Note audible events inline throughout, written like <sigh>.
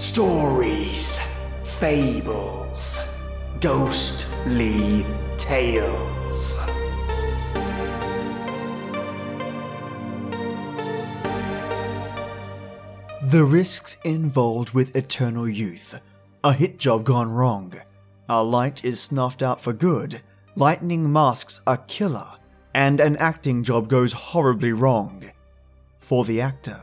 Stories, fables, ghostly tales. The risks involved with eternal youth. A hit job gone wrong. A light is snuffed out for good. Lightning masks a killer. And an acting job goes horribly wrong. For the actor.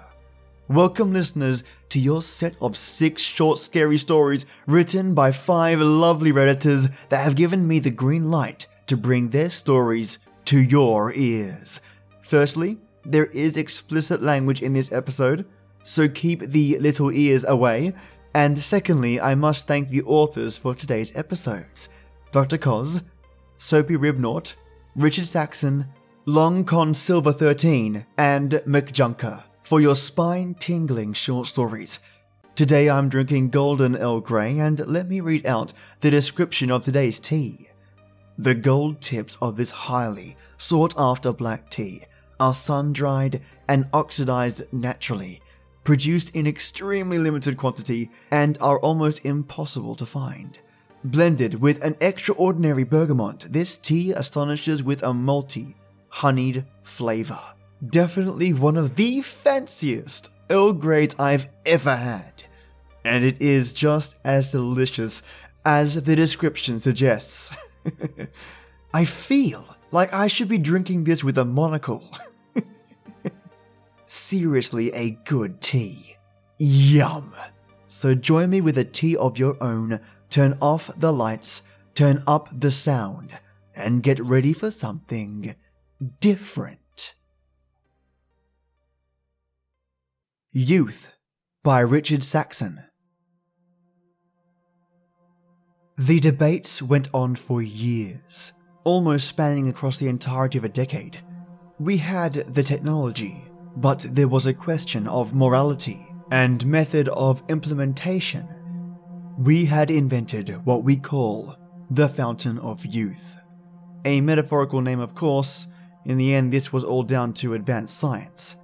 Welcome, listeners, to your set of six short, scary stories written by five lovely Redditors that have given me the green light to bring their stories to your ears. Firstly, there is explicit language in this episode, so keep the little ears away. And secondly, I must thank the authors for today's episodes Dr. Koz, Soapy Ribnaut, Richard Saxon, Long Con Silver 13, and McJunker for your spine tingling short stories. Today I'm drinking Golden Earl Grey, and let me read out the description of today's tea. The gold tips of this highly sought after black tea are sun dried and oxidized naturally produced in extremely limited quantity and are almost impossible to find. Blended with an extraordinary bergamot, this tea astonishes with a malty, honeyed flavor. Definitely one of the fanciest Earl Greys I've ever had. And it is just as delicious as the description suggests. <laughs> I feel like I should be drinking this with a monocle. <laughs> seriously a good tea. Yum! So join me with a tea of your own, turn off the lights, turn up the sound, and get ready for something different. Youth by Richard Saxon. The debates went on for years, almost spanning across the entirety of a decade. We had the technology, but there was a question of morality and method of implementation. We had invented what we call the Fountain of Youth. A metaphorical name, of course, in the end, this was all down to advanced science.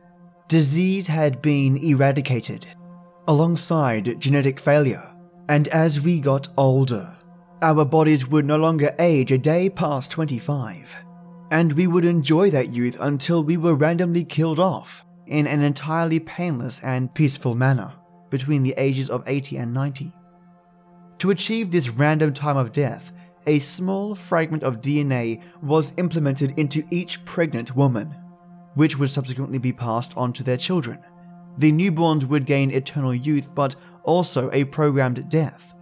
Disease had been eradicated, alongside genetic failure, and as we got older, our bodies would no longer age a day past 25 and we would enjoy that youth until we were randomly killed off in an entirely painless and peaceful manner between the ages of 80 and 90. To achieve this random time of death, a small fragment of DNA was implemented into each pregnant woman, which would subsequently be passed on to their children. The newborns would gain eternal youth, but also a programmed death.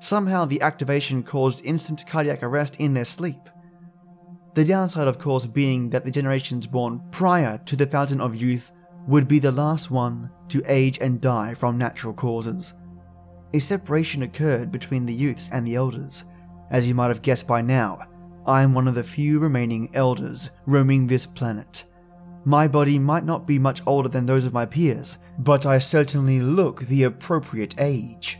Somehow, the activation caused instant cardiac arrest in their sleep. The downside, of course, being that the generations born prior to the Fountain of Youth would be the last one to age and die from natural causes. A separation occurred between the youths and the elders. As you might have guessed by now, I am one of the few remaining elders roaming this planet. My body might not be much older than those of my peers, but I certainly look the appropriate age.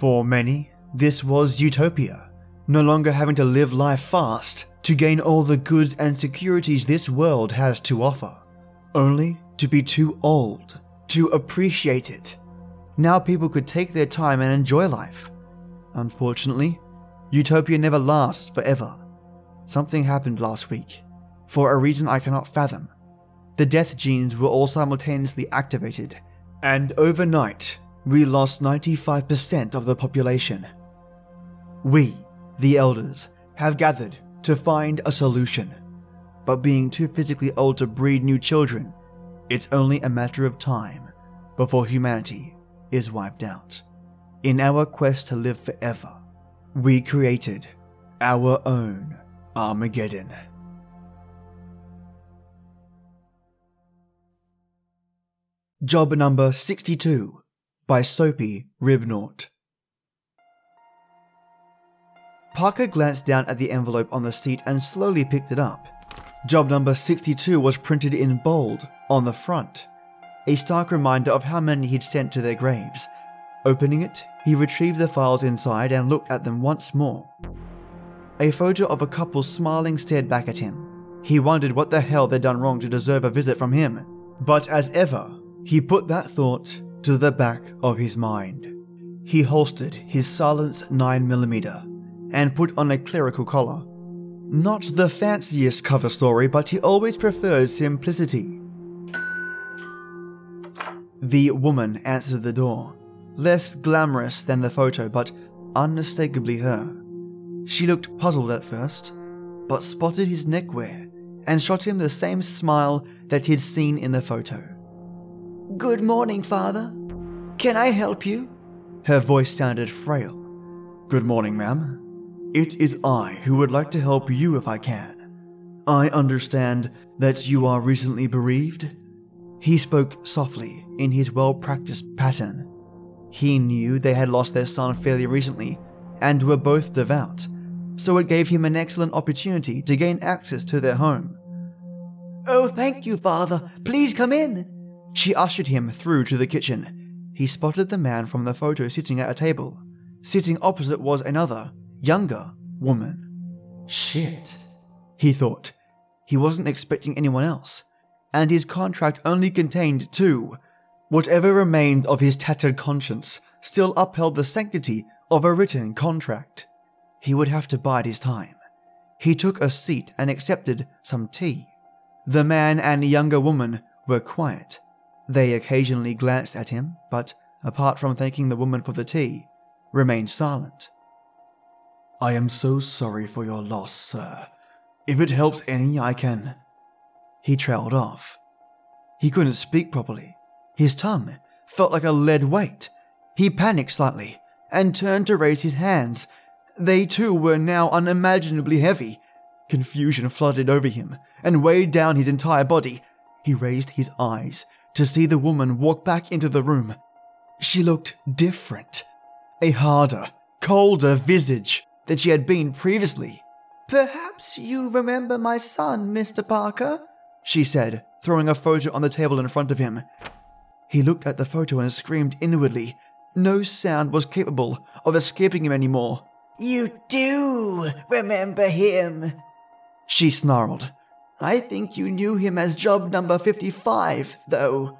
For many, this was utopia, no longer having to live life fast to gain all the goods and securities this world has to offer, only to be too old to appreciate it. Now people could take their time and enjoy life. Unfortunately, utopia never lasts forever. Something happened last week, for a reason I cannot fathom. The death genes were all simultaneously activated, and overnight, we lost 95% of the population. We, the elders, have gathered to find a solution. But being too physically old to breed new children, it's only a matter of time before humanity is wiped out. In our quest to live forever, we created our own Armageddon. Job number 62 by Soapy Ribnaut. Parker glanced down at the envelope on the seat and slowly picked it up. Job number 62 was printed in bold on the front, a stark reminder of how many he'd sent to their graves. Opening it, he retrieved the files inside and looked at them once more. A photo of a couple smiling stared back at him. He wondered what the hell they'd done wrong to deserve a visit from him. But as ever, he put that thought to the back of his mind. He holstered his Silence 9mm and put on a clerical collar. Not the fanciest cover story, but he always preferred simplicity. The woman answered the door, less glamorous than the photo, but unmistakably her. She looked puzzled at first, but spotted his neckwear and shot him the same smile that he'd seen in the photo. Good morning, father. Can I help you? Her voice sounded frail. Good morning, ma'am. It is I who would like to help you if I can. I understand that you are recently bereaved. He spoke softly in his well practiced pattern. He knew they had lost their son fairly recently and were both devout, so it gave him an excellent opportunity to gain access to their home. Oh, thank you, father. Please come in. She ushered him through to the kitchen. He spotted the man from the photo sitting at a table. Sitting opposite was another, younger woman. Shit, he thought. He wasn't expecting anyone else, and his contract only contained two. Whatever remained of his tattered conscience still upheld the sanctity of a written contract. He would have to bide his time. He took a seat and accepted some tea. The man and younger woman were quiet. They occasionally glanced at him, but apart from thanking the woman for the tea, remained silent. I am so sorry for your loss, sir. If it helps any, I can. He trailed off. He couldn't speak properly. His tongue felt like a lead weight. He panicked slightly and turned to raise his hands. They too were now unimaginably heavy. Confusion flooded over him and weighed down his entire body. He raised his eyes to see the woman walk back into the room. She looked different. A harder, colder visage than she had been previously. Perhaps you remember my son, Mr. Parker? She said, throwing a photo on the table in front of him. He looked at the photo and screamed inwardly. No sound was capable of escaping him anymore. You do remember him, she snarled. I think you knew him as job number 55, though.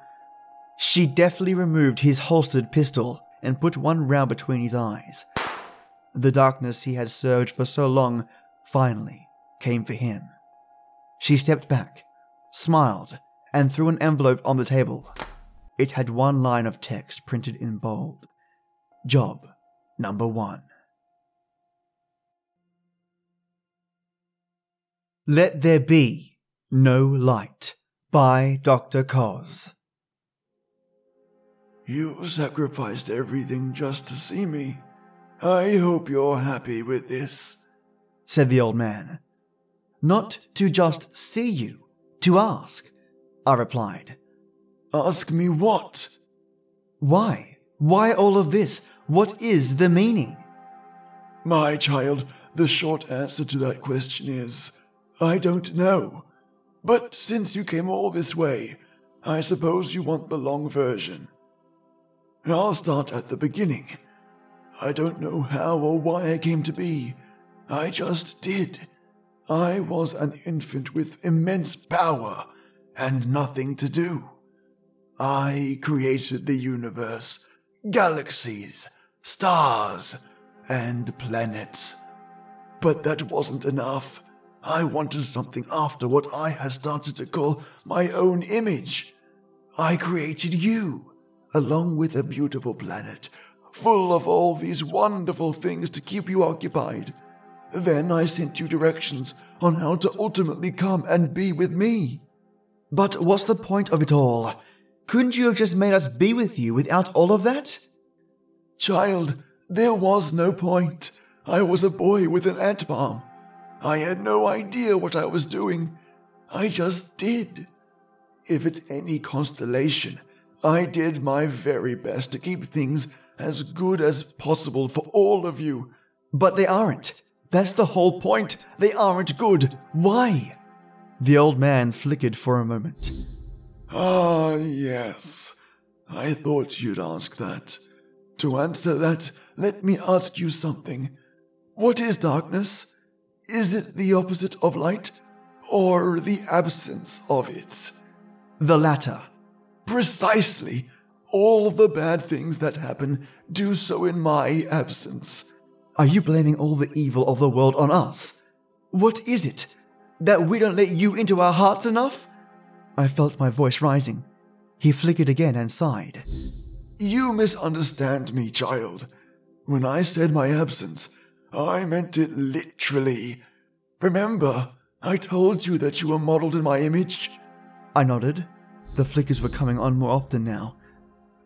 She deftly removed his holstered pistol and put one round between his eyes. The darkness he had served for so long finally came for him. She stepped back, smiled, and threw an envelope on the table. It had one line of text printed in bold Job number one. Let There Be No Light by Dr. Koz. You sacrificed everything just to see me. I hope you're happy with this, said the old man. Not to just see you, to ask, I replied. Ask me what? Why? Why all of this? What is the meaning? My child, the short answer to that question is I don't know. But since you came all this way, I suppose you want the long version. I'll start at the beginning. I don't know how or why I came to be. I just did. I was an infant with immense power and nothing to do. I created the universe, galaxies, stars, and planets. But that wasn't enough. I wanted something after what I had started to call my own image. I created you, along with a beautiful planet, full of all these wonderful things to keep you occupied. Then I sent you directions on how to ultimately come and be with me. But what's the point of it all? Couldn't you have just made us be with you without all of that? Child, there was no point. I was a boy with an ant farm. I had no idea what I was doing. I just did. If it's any constellation, I did my very best to keep things as good as possible for all of you. But they aren't. That's the whole point. They aren't good. Why? The old man flickered for a moment. Ah, yes. I thought you'd ask that. To answer that, let me ask you something. What is darkness? Is it the opposite of light, or the absence of it? The latter. Precisely. all of the bad things that happen do so in my absence. Are you blaming all the evil of the world on us? What is it? That we don't let you into our hearts enough? I felt my voice rising. He flickered again and sighed. You misunderstand me, child. When I said my absence, I meant it literally. Remember, I told you that you were modeled in my image? I nodded. The flickers were coming on more often now.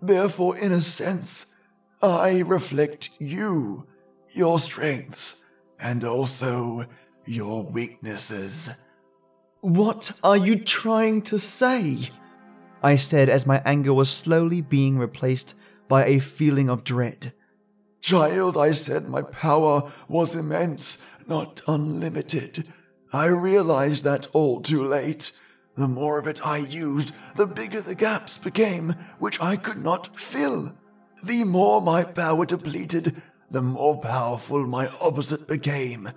Therefore, in a sense, I reflect you, your strengths, and also your weaknesses. What are you trying to say? I said as my anger was slowly being replaced by a feeling of dread. Child, I said my power was immense, not unlimited. I realized that all too late. The more of it I used, the bigger the gaps became, which I could not fill. The more my power depleted, the more powerful my opposite became.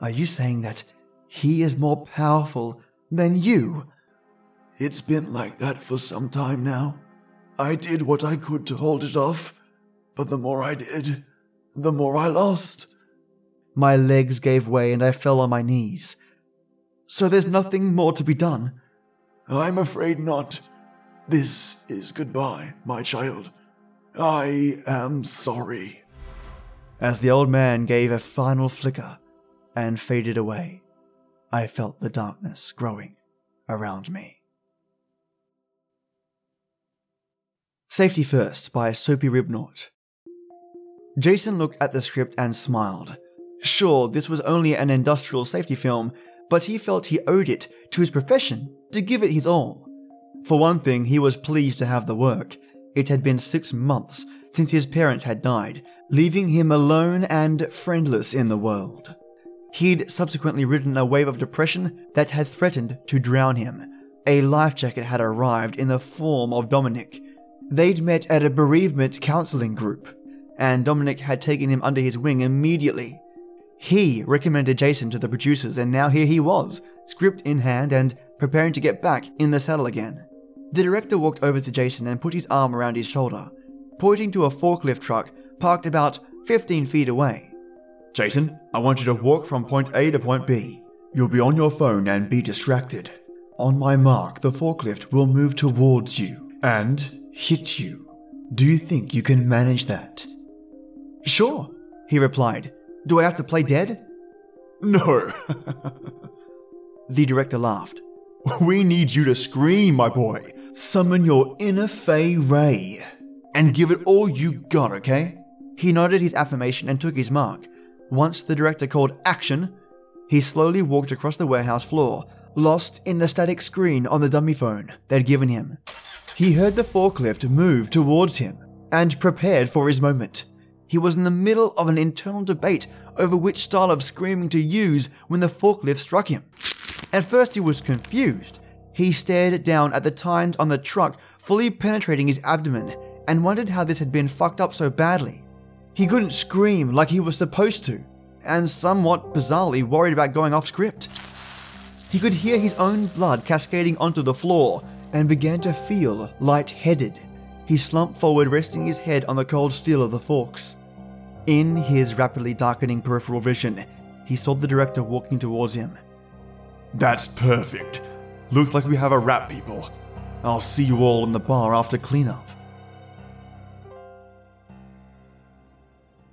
Are you saying that he is more powerful than you? It's been like that for some time now. I did what I could to hold it off, but the more I did, the more I lost. My legs gave way and I fell on my knees. So there's nothing more to be done? I'm afraid not. This is goodbye, my child. I am sorry. As the old man gave a final flicker and faded away, I felt the darkness growing around me. Safety First by Soapy Ribnaut. Jason looked at the script and smiled. Sure, this was only an industrial safety film, but he felt he owed it to his profession to give it his all. For one thing, he was pleased to have the work. It had been six months since his parents had died, leaving him alone and friendless in the world. He'd subsequently ridden a wave of depression that had threatened to drown him. A life jacket had arrived in the form of Dominic, They'd met at a bereavement counseling group, and Dominic had taken him under his wing immediately. He recommended Jason to the producers, and now here he was, script in hand and preparing to get back in the saddle again. The director walked over to Jason and put his arm around his shoulder, pointing to a forklift truck parked about 15 feet away. Jason, I want you to walk from point A to point B. You'll be on your phone and be distracted. On my mark, the forklift will move towards you. And hit you. Do you think you can manage that? Sure, he replied. Do I have to play dead? No. <laughs> the director laughed. We need you to scream, my boy. Summon your inner Fay Wray. And give it all you got, okay? He nodded his affirmation and took his mark. Once the director called action, he slowly walked across the warehouse floor, lost in the static screen on the dummy phone they'd given him. He heard the forklift move towards him and prepared for his moment. He was in the middle of an internal debate over which style of screaming to use when the forklift struck him. At first, he was confused. He stared down at the tines on the truck, fully penetrating his abdomen, and wondered how this had been fucked up so badly. He couldn't scream like he was supposed to, and somewhat bizarrely worried about going off script. He could hear his own blood cascading onto the floor and began to feel light-headed. He slumped forward, resting his head on the cold steel of the forks. In his rapidly darkening peripheral vision, he saw the director walking towards him. That's perfect. Looks like we have a wrap, people. I'll see you all in the bar after cleanup.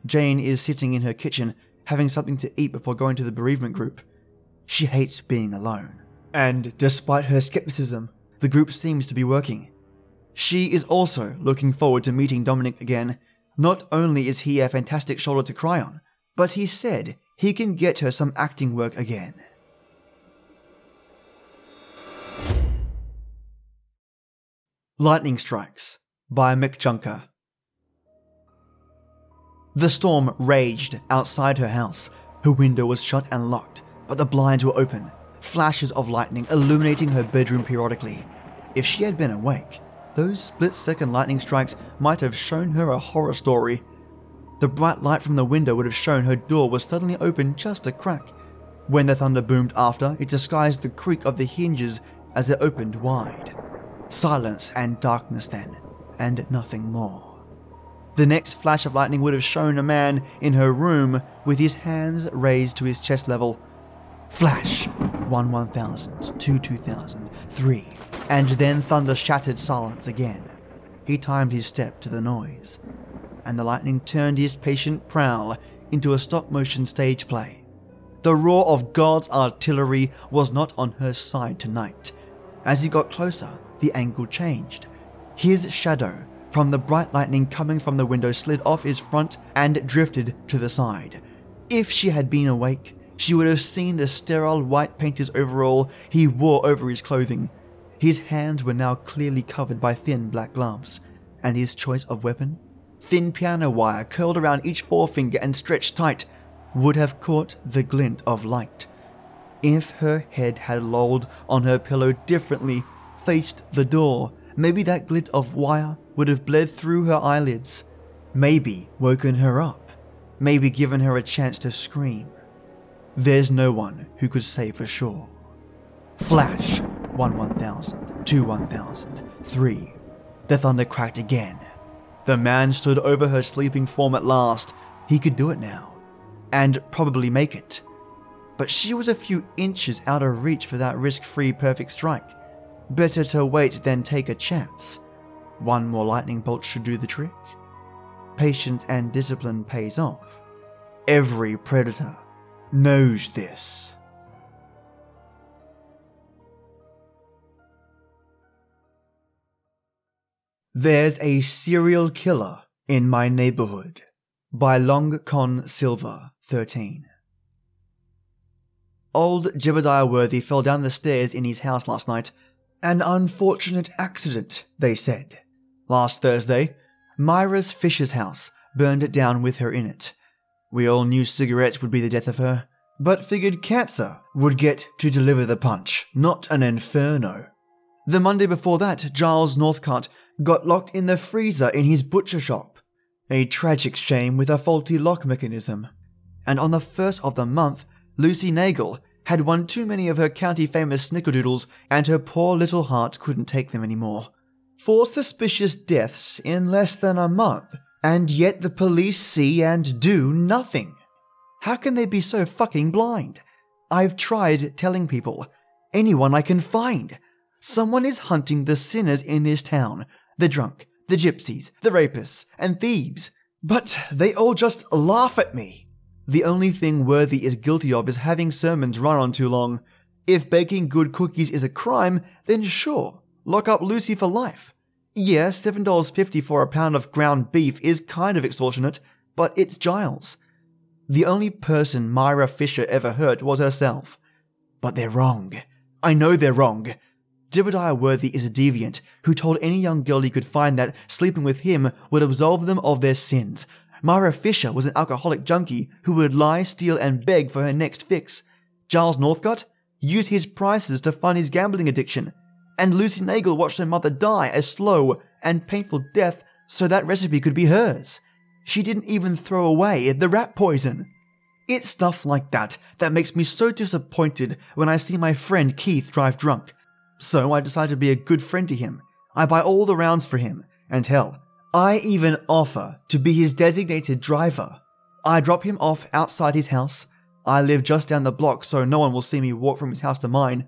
Jane is sitting in her kitchen, having something to eat before going to the bereavement group. She hates being alone. And despite her skepticism, the group seems to be working. She is also looking forward to meeting Dominic again. Not only is he a fantastic shoulder to cry on, but he said he can get her some acting work again. Lightning Strikes by McJunker. The storm raged outside her house. Her window was shut and locked, but the blinds were open, flashes of lightning illuminating her bedroom periodically. If she had been awake, those split second lightning strikes might have shown her a horror story. The bright light from the window would have shown her door was suddenly open just a crack. When the thunder boomed after, it disguised the creak of the hinges as it opened wide. Silence and darkness then. and nothing more. The next flash of lightning would have shown a man in her room with his hands raised to his chest level. Flash! One 1000, two 2000, three, and then thunder shattered silence again. He timed his step to the noise, and the lightning turned his patient prowl into a stop motion stage play. The roar of God's artillery was not on her side tonight. As he got closer, the angle changed. His shadow from the bright lightning coming from the window slid off his front and drifted to the side. If she had been awake, she would have seen the sterile white painter's overall he wore over his clothing. His hands were now clearly covered by thin black gloves, and his choice of weapon, thin piano wire curled around each forefinger and stretched tight, would have caught the glint of light. If her head had lolled on her pillow differently, faced the door, maybe that glint of wire would have bled through her eyelids, maybe woken her up, maybe given her a chance to scream. There's no one who could say for sure. Flash, 1 1000, 2 1000, 3. The thunder cracked again. The man stood over her sleeping form at last. He could do it now, and probably make it. But she was a few inches out of reach for that risk free perfect strike. Better to wait than take a chance. One more lightning bolt should do the trick. Patience and discipline pays off. Every predator knows this. There's a serial killer in my neighborhood by Long Con Silver, 13. Old Jebediah Worthy fell down the stairs in his house last night. An unfortunate accident, they said. Last Thursday, Myra's Fisher's house burned down with her in it. We all knew cigarettes would be the death of her, but figured cancer would get to deliver the punch, not an inferno. The Monday before that, Giles Northcott got locked in the freezer in his butcher shop. A tragic shame with a faulty lock mechanism. And on the first of the month, Lucy Nagel had won too many of her county famous snickerdoodles, and her poor little heart couldn't take them anymore. Four suspicious deaths in less than a month, and yet the police see and do nothing. How can they be so fucking blind? I've tried telling people, anyone I can find. Someone is hunting the sinners in this town the drunk, the gypsies, the rapists, and thieves. But they all just laugh at me. The only thing Worthy is guilty of is having sermons run on too long. If baking good cookies is a crime, then sure, lock up Lucy for life. Yeah, $7.50 for a pound of ground beef is kind of extortionate, but it's Giles. The only person Myra Fisher ever hurt was herself. But they're wrong. I know they're wrong. Jebediah Worthy is a deviant who told any young girl he could find that sleeping with him would absolve them of their sins. Myra Fisher was an alcoholic junkie who would lie, steal, and beg for her next fix. Giles Northcott used his prices to fund his gambling addiction. And Lucy Nagel watched her mother die a slow and painful death so that recipe could be hers. She didn't even throw away the rat poison. It's stuff like that that makes me so disappointed when I see my friend Keith drive drunk. So I decide to be a good friend to him. I buy all the rounds for him, and hell, I even offer to be his designated driver. I drop him off outside his house. I live just down the block so no one will see me walk from his house to mine.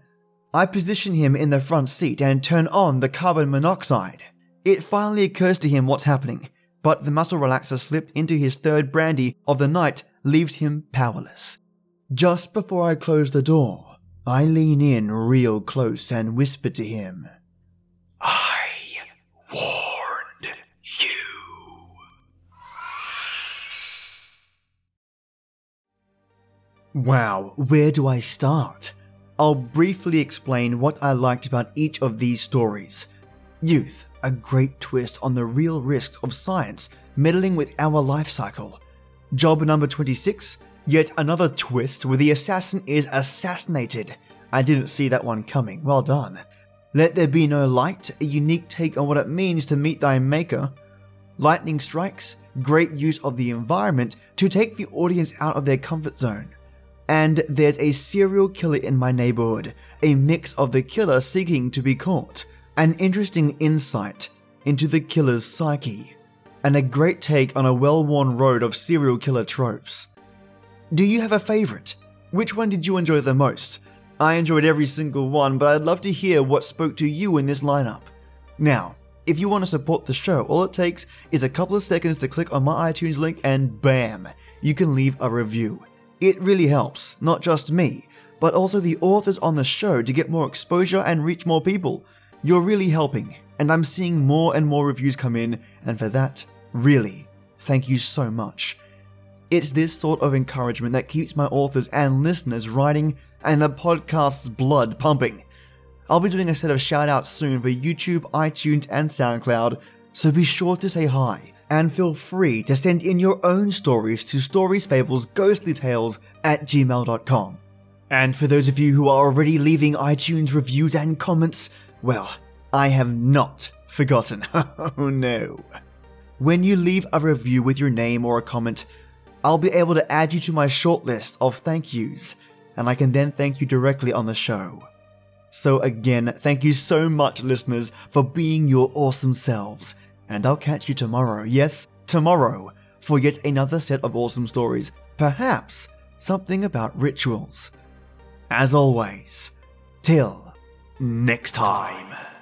I position him in the front seat and turn on the carbon monoxide. It finally occurs to him what's happening, but the muscle relaxer slipped into his third brandy of the night leaves him powerless. Just before I close the door, I lean in real close and whisper to him, I warned you. Wow, where do I start? I'll briefly explain what I liked about each of these stories. Youth, a great twist on the real risks of science meddling with our life cycle. Job number 26, Yet another twist where the assassin is assassinated. I didn't see that one coming. Well done. Let there be no light, a unique take on what it means to meet thy maker. Lightning strikes, great use of the environment to take the audience out of their comfort zone. And there's a serial killer in my neighborhood, a mix of the killer seeking to be caught. An interesting insight. into the killer's psyche, and a great take on a well worn road of serial killer tropes. Do you have a favourite? Which one did you enjoy the most? I enjoyed every single one, but I'd love to hear what spoke to you in this lineup. Now, if you want to support the show, all it takes is a couple of seconds to click on my iTunes link and bam, you can leave a review. It really helps, not just me, but also the authors on the show to get more exposure and reach more people. You're really helping, and I'm seeing more and more reviews come in, and for that, really, thank you so much. It's this sort of encouragement that keeps my authors and listeners writing and the podcast's blood pumping. I'll be doing a set of shoutouts soon for YouTube, iTunes, and SoundCloud, so be sure to say hi and feel free to send in your own stories to storiesfablesghostlytales at gmail.com. And for those of you who are already leaving iTunes reviews and comments, well, I have not forgotten. <laughs> oh no. When you leave a review with your name or a comment, I'll be able to add you to my shortlist of thank yous, and I can then thank you directly on the show. So, again, thank you so much, listeners, for being your awesome selves, and I'll catch you tomorrow. Yes, tomorrow, for yet another set of awesome stories, perhaps something about rituals. As always, till next time.